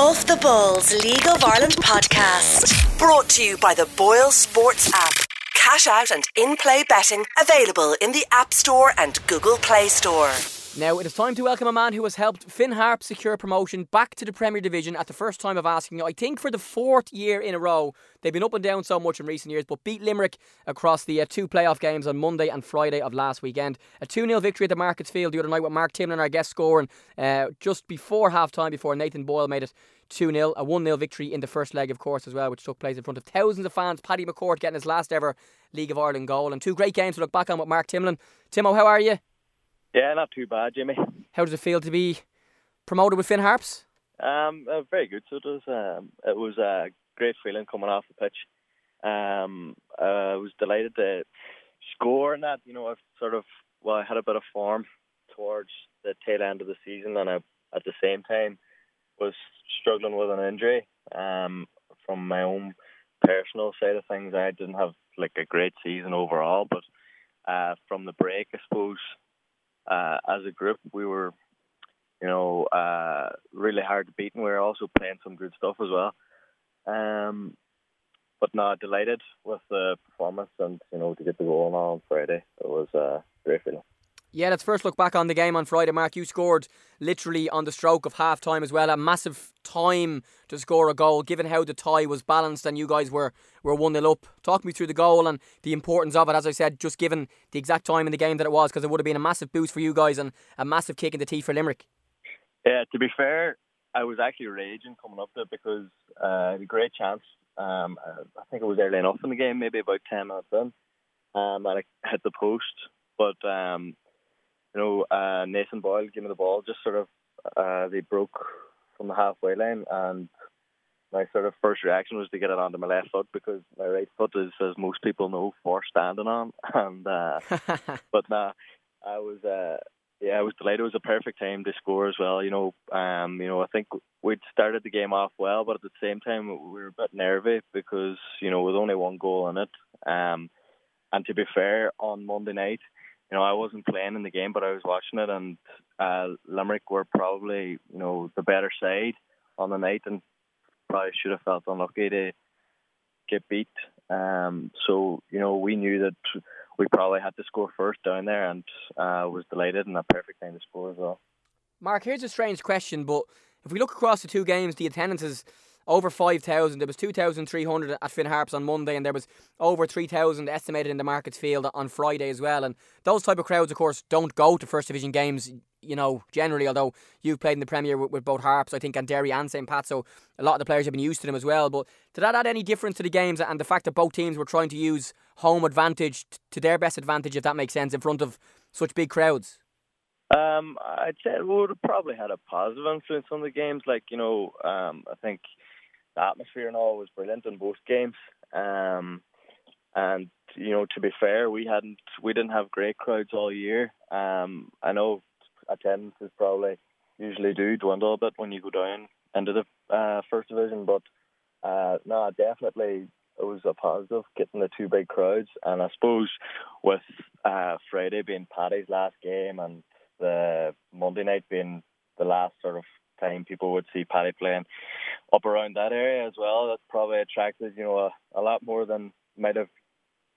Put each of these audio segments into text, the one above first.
Off the Balls League of Ireland podcast. Brought to you by the Boyle Sports app. Cash out and in play betting available in the App Store and Google Play Store. Now it is time to welcome a man who has helped Finn Harp secure promotion back to the Premier Division at the first time of asking. I think for the fourth year in a row. They've been up and down so much in recent years, but beat Limerick across the uh, two playoff games on Monday and Friday of last weekend. A 2 0 victory at the Markets Field the other night with Mark Timlin, our guest scoring uh, just before half time, before Nathan Boyle made it 2 0. A 1 0 victory in the first leg, of course, as well, which took place in front of thousands of fans. Paddy McCourt getting his last ever League of Ireland goal. And two great games to look back on with Mark Timlin. Timo, how are you? Yeah, not too bad, Jamie. How does it feel to be promoted with Finn Harps? Um, uh, very good. So it was. Um, it was a great feeling coming off the pitch. Um, uh, I was delighted to score and that. You know, I've sort of well, I had a bit of form towards the tail end of the season, and I at the same time was struggling with an injury. Um, from my own personal side of things, I didn't have like a great season overall, but uh, from the break, I suppose uh, as a group, we were, you know, uh, really hard to beat, and we were also playing some good stuff as well. Um, but no, delighted with the performance, and you know, to get the goal on Friday, it was a great feeling. Yeah, let's first look back on the game on Friday. Mark, you scored literally on the stroke of half time as well. A massive time to score a goal, given how the tie was balanced and you guys were, were 1 0 up. Talk me through the goal and the importance of it, as I said, just given the exact time in the game that it was, because it would have been a massive boost for you guys and a massive kick in the teeth for Limerick. Yeah, to be fair, I was actually raging coming up it because uh, a great chance. Um, I think it was early enough in the game, maybe about 10 minutes in, um, and I hit the post. But um, you know, uh, Nathan Boyle gave me the ball, just sort of, uh, they broke from the halfway line, and my sort of first reaction was to get it onto my left foot because my right foot is, as most people know, for standing on. And uh, but nah, I was, uh, yeah, I was delighted. It was a perfect time to score as well. You know, um, you know, I think we'd started the game off well, but at the same time we were a bit nervy because you know with only one goal in it. Um, and to be fair, on Monday night you know, I wasn't playing in the game, but I was watching it, and uh, Limerick were probably, you know, the better side on the night, and probably should have felt unlucky to get beat. Um, so, you know, we knew that we probably had to score first down there, and uh, was delighted, and a perfect time to score as well. Mark, here's a strange question, but if we look across the two games, the attendance is over 5,000. There was 2,300 at Finn Harps on Monday, and there was over 3,000 estimated in the Markets Field on Friday as well. And those type of crowds, of course, don't go to First Division games, you know, generally, although you've played in the Premier with, with both Harps, I think, and Derry and St. Pat, so a lot of the players have been used to them as well. But did that add any difference to the games and the fact that both teams were trying to use home advantage to their best advantage, if that makes sense, in front of such big crowds? Um, I'd say it would have probably had a positive influence on the games. Like, you know, um, I think the atmosphere and all was brilliant in both games. Um, and you know, to be fair, we hadn't we didn't have great crowds all year. Um, I know attendance is probably usually do dwindle a bit when you go down into the uh, first division, but uh, no, definitely it was a positive getting the two big crowds. And I suppose with uh, Friday being Paddy's last game and the Monday night being the last sort of time people would see Paddy playing up around that area as well. That's probably attracted you know a, a lot more than might have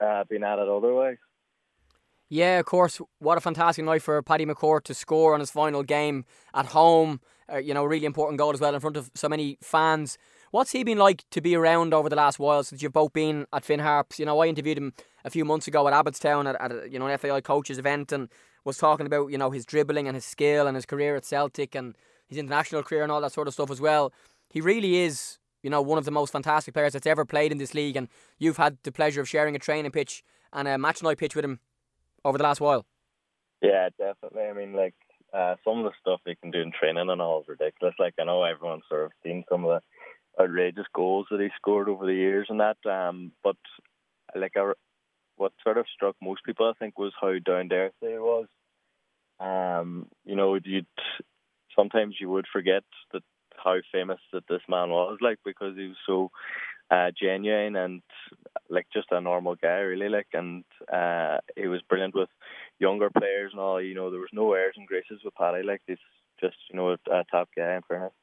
uh, been it otherwise. Yeah, of course. What a fantastic night for Paddy McCourt to score on his final game at home. Uh, you know, really important goal as well in front of so many fans. What's he been like to be around over the last while since you've both been at Finn Harps? You know, I interviewed him a few months ago at Abbottstown at, at you know an FAI coaches event and was talking about you know his dribbling and his skill and his career at Celtic and his international career and all that sort of stuff as well. He really is, you know, one of the most fantastic players that's ever played in this league, and you've had the pleasure of sharing a training pitch and a match night pitch with him over the last while. Yeah, definitely. I mean, like uh, some of the stuff he can do in training and all is ridiculous. Like I know everyone's sort of seen some of the outrageous goals that he scored over the years and that. Um, but like I, what sort of struck most people, I think, was how down to earth he was. Um, you know, you'd sometimes you would forget that how famous that this man was, like because he was so uh, genuine and like just a normal guy, really. Like, and uh, he was brilliant with younger players and all. You know, there was no airs and graces with Paddy. Like, he's just you know a, a top guy in fairness.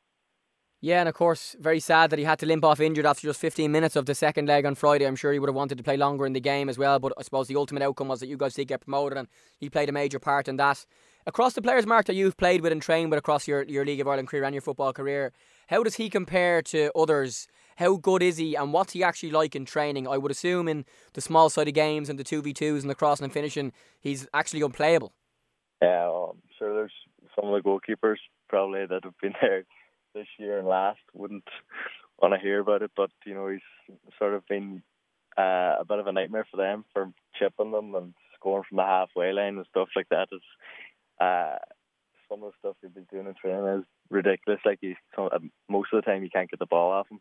Yeah, and of course, very sad that he had to limp off injured after just 15 minutes of the second leg on Friday. I'm sure he would have wanted to play longer in the game as well, but I suppose the ultimate outcome was that you guys did get promoted, and he played a major part in that. Across the players, Mark, that you've played with and trained with across your, your League of Ireland career and your football career, how does he compare to others? How good is he, and what's he actually like in training? I would assume in the small sided games and the 2v2s and the crossing and finishing, he's actually unplayable. Yeah, well, I'm sure there's some of the goalkeepers probably that have been there this year and last wouldn't want to hear about it, but you know he's sort of been uh, a bit of a nightmare for them for chipping them and scoring from the halfway line and stuff like that. Is uh, some of the stuff he's been doing in training is ridiculous. Like he's uh, most of the time you can't get the ball off him.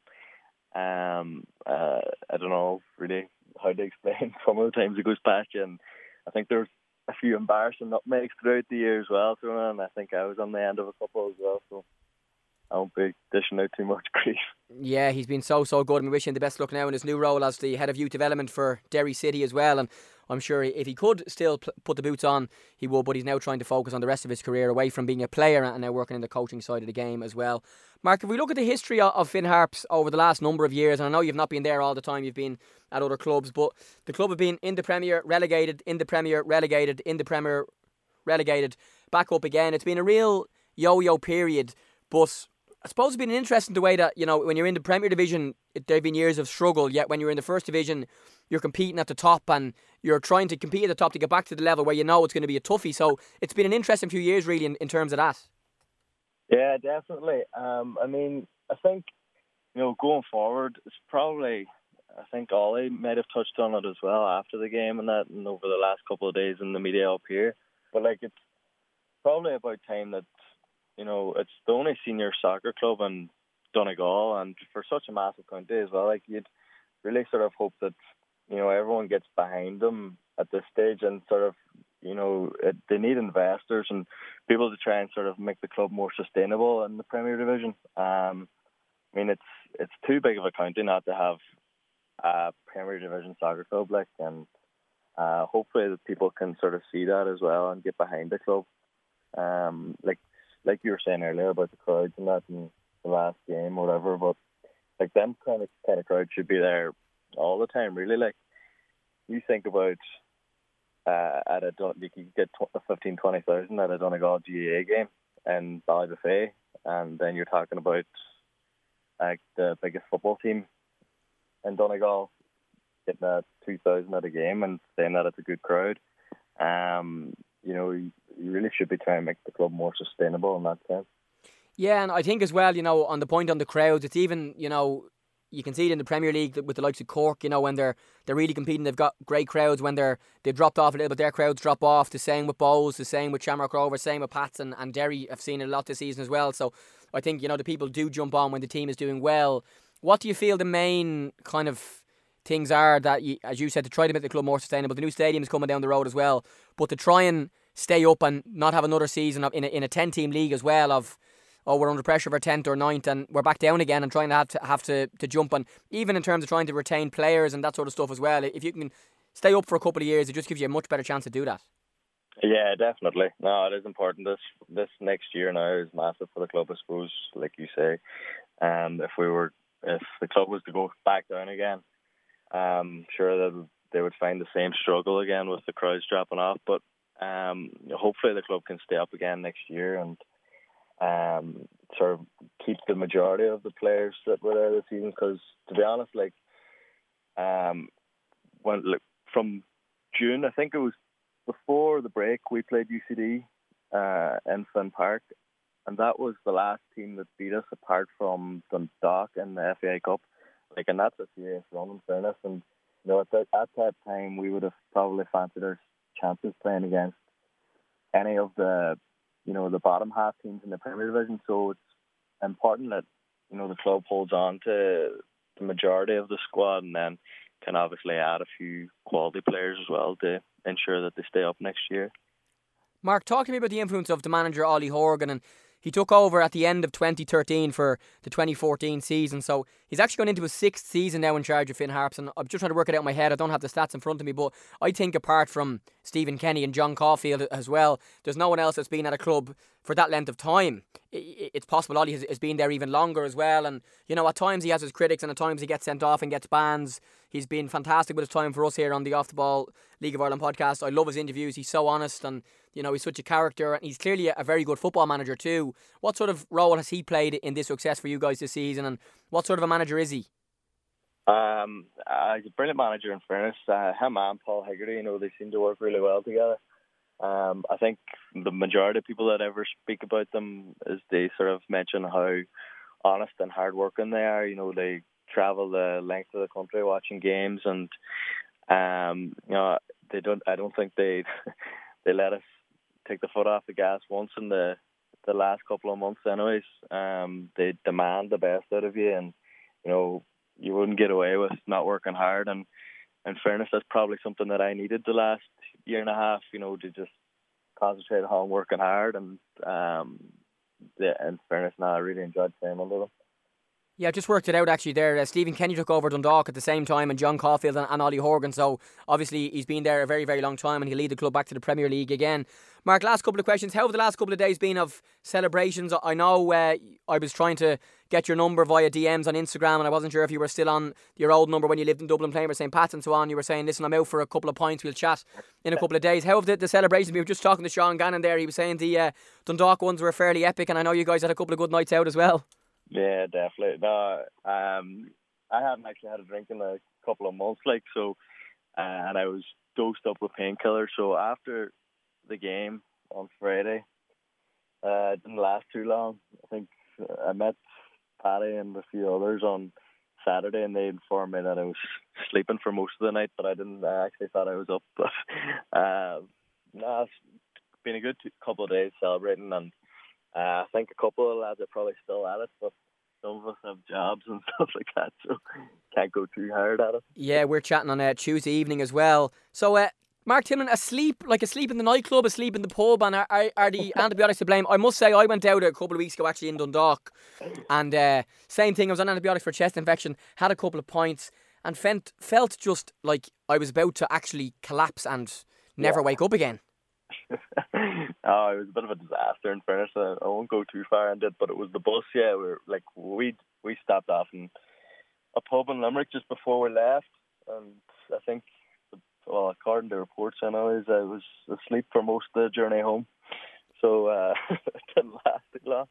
Um, uh, I don't know really how to explain some of the times he goes past you, and I think there's a few embarrassing nutmegs throughout the year as well thrown and I think I was on the end of a couple as well. So I won't be dishing out too much grief. Yeah, he's been so so good. And we wish him the best luck now in his new role as the head of youth development for Derry City as well. And I'm sure if he could still put the boots on, he would. But he's now trying to focus on the rest of his career away from being a player and now working in the coaching side of the game as well. Mark, if we look at the history of Finn Harps over the last number of years, and I know you've not been there all the time, you've been at other clubs, but the club have been in the Premier, relegated, in the Premier, relegated, in the Premier, relegated, back up again. It's been a real yo-yo period, but I suppose it's been interesting the way that, you know, when you're in the Premier Division, there have been years of struggle, yet when you're in the First Division, you're competing at the top and you're trying to compete at the top to get back to the level where you know it's going to be a toughie. So it's been an interesting few years, really, in, in terms of that. Yeah, definitely. Um, I mean, I think, you know, going forward, it's probably, I think Ollie might have touched on it as well after the game and that, and over the last couple of days in the media up here. But, like, it's probably about time that you know, it's the only senior soccer club in Donegal, and for such a massive county as well, like you'd really sort of hope that you know everyone gets behind them at this stage, and sort of you know it, they need investors and people to try and sort of make the club more sustainable in the Premier Division. Um, I mean, it's it's too big of a county not to have a Premier Division soccer club, like, and uh, hopefully that people can sort of see that as well and get behind the club. Um, like like you were saying earlier about the crowds and that in the last game or whatever, but like them kind of kind of crowd should be there all the time. Really, like you think about uh, at a you could get 15, 20,000 at a Donegal GAA game and in Ballybofey, and then you're talking about like the biggest football team in Donegal getting a two thousand at a game and saying that it's a good crowd. Um, you know, you, really should be trying to make the club more sustainable in that sense. Yeah, and I think as well, you know, on the point on the crowds, it's even, you know, you can see it in the Premier League with the likes of Cork. You know, when they're they're really competing, they've got great crowds. When they're they've dropped off a little bit, their crowds drop off. The same with Bohs, the same with Shamrock Rovers, same with Pats and, and Derry. I've seen it a lot this season as well. So I think you know the people do jump on when the team is doing well. What do you feel the main kind of things are that, you, as you said, to try to make the club more sustainable? The new stadium is coming down the road as well, but to try and stay up and not have another season of, in a, in a 10 team league as well of oh we're under pressure for 10th or 9th and we're back down again and trying to have to have to, to jump and even in terms of trying to retain players and that sort of stuff as well if you can stay up for a couple of years it just gives you a much better chance to do that. Yeah definitely. No it is important. This this next year now is massive for the club I suppose like you say. And if we were if the club was to go back down again um sure that they would find the same struggle again with the crowds dropping off but um, hopefully the club can stay up again next year and um, sort of keep the majority of the players that were there this season. Because to be honest, like um, when like, from June, I think it was before the break, we played UCD uh, in Finn Park, and that was the last team that beat us, apart from Dundalk in the FAI Cup. Like, and that's a serious run in fairness. And you know, at that at that time, we would have probably fancied our chances playing against any of the you know the bottom half teams in the Premier Division. So it's important that you know the club holds on to the majority of the squad and then can obviously add a few quality players as well to ensure that they stay up next year. Mark, talk to me about the influence of the manager Ollie Horgan and he took over at the end of 2013 for the 2014 season. So he's actually gone into his sixth season now in charge of Finn Harps. And I'm just trying to work it out in my head. I don't have the stats in front of me. But I think apart from Stephen Kenny and John Caulfield as well. There's no one else that's been at a club for that length of time. It's possible Ollie has, been there even longer as well. And, you know, at times he has his critics and at times he gets sent off and gets bans. He's been fantastic with his time for us here on the Off the Ball League of Ireland podcast. I love his interviews. He's so honest and, you know, he's such a character and he's clearly a very good football manager too. What sort of role has he played in this success for you guys this season and what sort of a manager is he? Um, uh, he's a brilliant manager. In fairness, uh, him and Paul Hegarty, you know, they seem to work really well together. Um, I think the majority of people that ever speak about them is they sort of mention how honest and hardworking they are. You know, they travel the length of the country watching games, and um, you know, they don't. I don't think they they let us take the foot off the gas once in the the last couple of months. Anyways, um, they demand the best out of you, and you know you wouldn't get away with not working hard. And in fairness, that's probably something that I needed the last year and a half. You know, to just concentrate on working hard. And um, yeah, in fairness, now I really enjoyed playing under them. Yeah, I just worked it out actually there. Uh, Stephen Kenny took over Dundalk at the same time, and John Caulfield and, and Ollie Horgan. So obviously he's been there a very, very long time, and he'll lead the club back to the Premier League again. Mark, last couple of questions. How have the last couple of days been of celebrations? I know uh, I was trying to get your number via DMs on Instagram, and I wasn't sure if you were still on your old number when you lived in Dublin playing for St. Pat's and so on. You were saying, listen, I'm out for a couple of points. We'll chat in a couple of days. How have the, the celebrations been? We were just talking to Sean Gannon there. He was saying the uh, Dundalk ones were fairly epic, and I know you guys had a couple of good nights out as well. Yeah, definitely. No, um, I haven't actually had a drink in a couple of months, like so, uh, and I was dosed up with painkillers. So after the game on Friday, uh, it didn't last too long. I think I met Patty and a few others on Saturday, and they informed me that I was sleeping for most of the night, but I didn't. I actually thought I was up. But uh, no, it's been a good couple of days celebrating and uh, I think a couple of lads are probably still at it, but some of us have jobs and stuff like that, so can't go too hard at it. Yeah, we're chatting on a uh, Tuesday evening as well. So, uh, Mark Timlin, asleep, like asleep in the nightclub, asleep in the pub, and are, are, are the antibiotics to blame? I must say, I went out a couple of weeks ago actually in Dundalk, and uh, same thing, I was on antibiotics for chest infection, had a couple of pints, and felt, felt just like I was about to actually collapse and never yeah. wake up again. oh, it was a bit of a disaster. In fairness, I, I won't go too far into it, but it was the bus. Yeah, we are like we we stopped off in a pub in Limerick just before we left, and I think, well, according to reports, I know is I was asleep for most of the journey home, so uh, it didn't last too long.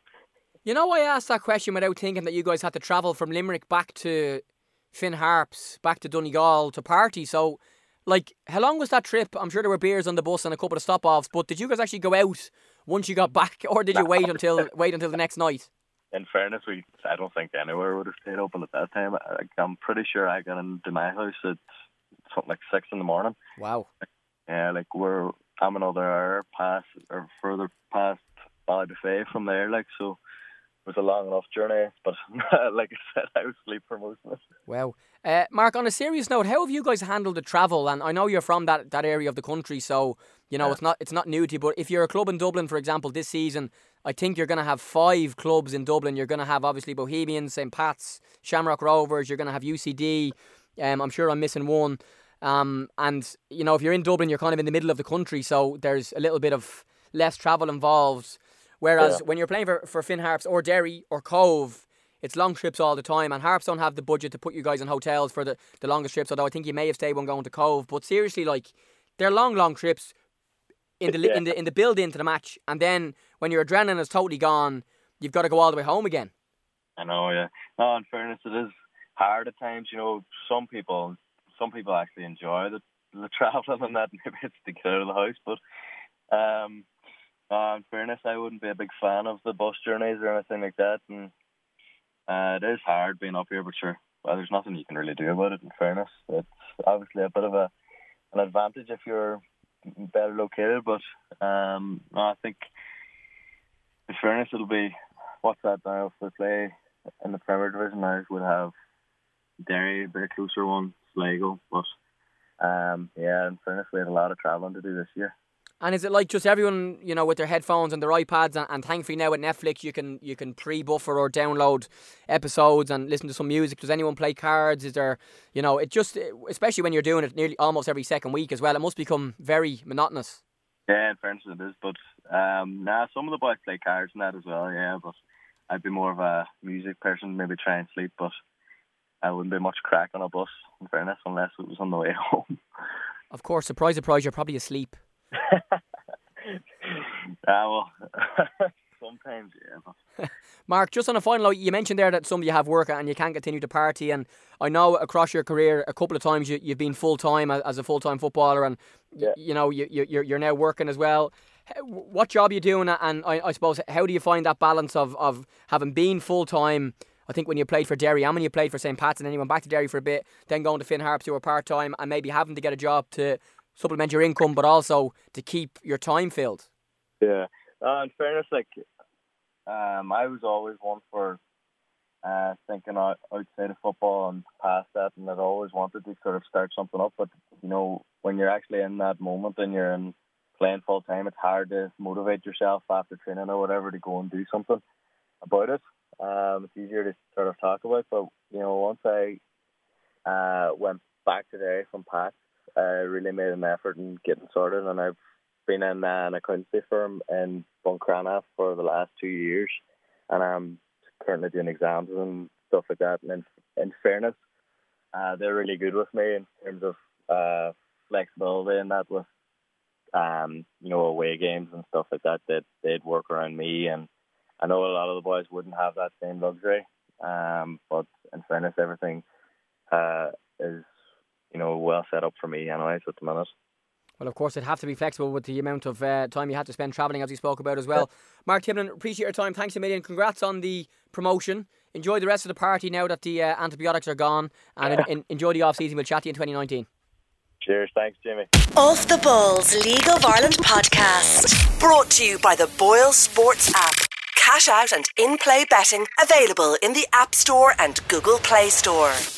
You know, I asked that question without thinking that you guys had to travel from Limerick back to Finn Harps, back to Donegal to party. So like, how long was that trip? I'm sure there were beers on the bus and a couple of stop offs, but did you guys actually go out once you got back, or did you wait until wait until the next night? In fairness, we I don't think anywhere would have stayed open at that time. I, I'm pretty sure I got into my house at something like six in the morning. Wow. Yeah, like we're I'm another hour past or further past by Ballybofey from there, like so was a long enough journey, but like I said, I was asleep for most of it. Wow. Uh, Mark, on a serious note, how have you guys handled the travel? And I know you're from that, that area of the country, so you know yeah. it's not it's not new to you. But if you're a club in Dublin, for example, this season, I think you're going to have five clubs in Dublin. You're going to have obviously Bohemians, St Pat's, Shamrock Rovers. You're going to have UCD. Um, I'm sure I'm missing one. Um, and you know, if you're in Dublin, you're kind of in the middle of the country, so there's a little bit of less travel involved. Whereas yeah. when you're playing for, for Finn Harps or Derry or Cobh, it's long trips all the time, and Harps don't have the budget to put you guys in hotels for the, the longest trips. Although I think you may have stayed one going to Cobh, but seriously, like they're long, long trips in the yeah. in the in the build into the match, and then when your adrenaline is totally gone, you've got to go all the way home again. I know, yeah. No, in fairness, it is hard at times. You know, some people some people actually enjoy the the traveling and that. Maybe it's to get out of the house, but um, uh, in fairness, I wouldn't be a big fan of the bus journeys or anything like that, and uh, it is hard being up here. But sure, well, there's nothing you can really do about it. In fairness, it's obviously a bit of a an advantage if you're better located. But um, no, I think in fairness, it'll be what's that now? If we play in the Premier Division now, we'll have Derry, a bit closer one, Sligo. But um, yeah, in fairness, we had a lot of travelling to do this year. And is it like just everyone, you know, with their headphones and their iPads, and, and thankfully now with Netflix you can you can pre-buffer or download episodes and listen to some music. Does anyone play cards? Is there, you know, it just especially when you're doing it nearly almost every second week as well, it must become very monotonous. Yeah, in fairness it is, but um, nah, some of the boys play cards and that as well. Yeah, but I'd be more of a music person, maybe try and sleep, but I wouldn't be much crack on a bus. In fairness, unless it was on the way home. Of course, surprise, surprise, you're probably asleep. Ah, well, sometimes, yeah. Mark, just on a final note, you mentioned there that some of you have work and you can't continue to party. And I know across your career, a couple of times you, you've been full time as a full time footballer, and yeah. you know you, you're you're now working as well. What job are you doing? And I, I suppose how do you find that balance of of having been full time? I think when you played for Derry and when you played for St. Pat's and then you went back to Derry for a bit, then going to Finn Harps, you were part time, and maybe having to get a job to supplement your income, but also to keep your time filled. Yeah. Uh, in fairness, like um, I was always one for uh, thinking out, outside of football and past that, and I'd always wanted to sort of start something up. But you know, when you're actually in that moment and you're in playing full time, it's hard to motivate yourself after training or whatever to go and do something about it. Um, it's easier to sort of talk about, but you know, once I uh, went back to Derry from Pat, I really made an effort in getting sorted, and I've been in an accountancy firm in Buncrana for the last two years, and I'm currently doing exams and stuff like that. And in, in fairness, uh, they're really good with me in terms of uh, flexibility and that with um, you know away games and stuff like that. That they'd work around me, and I know a lot of the boys wouldn't have that same luxury. Um, but in fairness, everything uh, is you set up for me anyways at the minute. Well, of course, it'd have to be flexible with the amount of uh, time you had to spend travelling, as you spoke about as well. Mark Timlin, appreciate your time. Thanks a million. Congrats on the promotion. Enjoy the rest of the party now that the uh, antibiotics are gone, and in, in, enjoy the off season. We'll chat to you in 2019. Cheers. Thanks, Jamie. Off the Balls League of Ireland podcast. Brought to you by the Boyle Sports app. Cash out and in play betting available in the App Store and Google Play Store.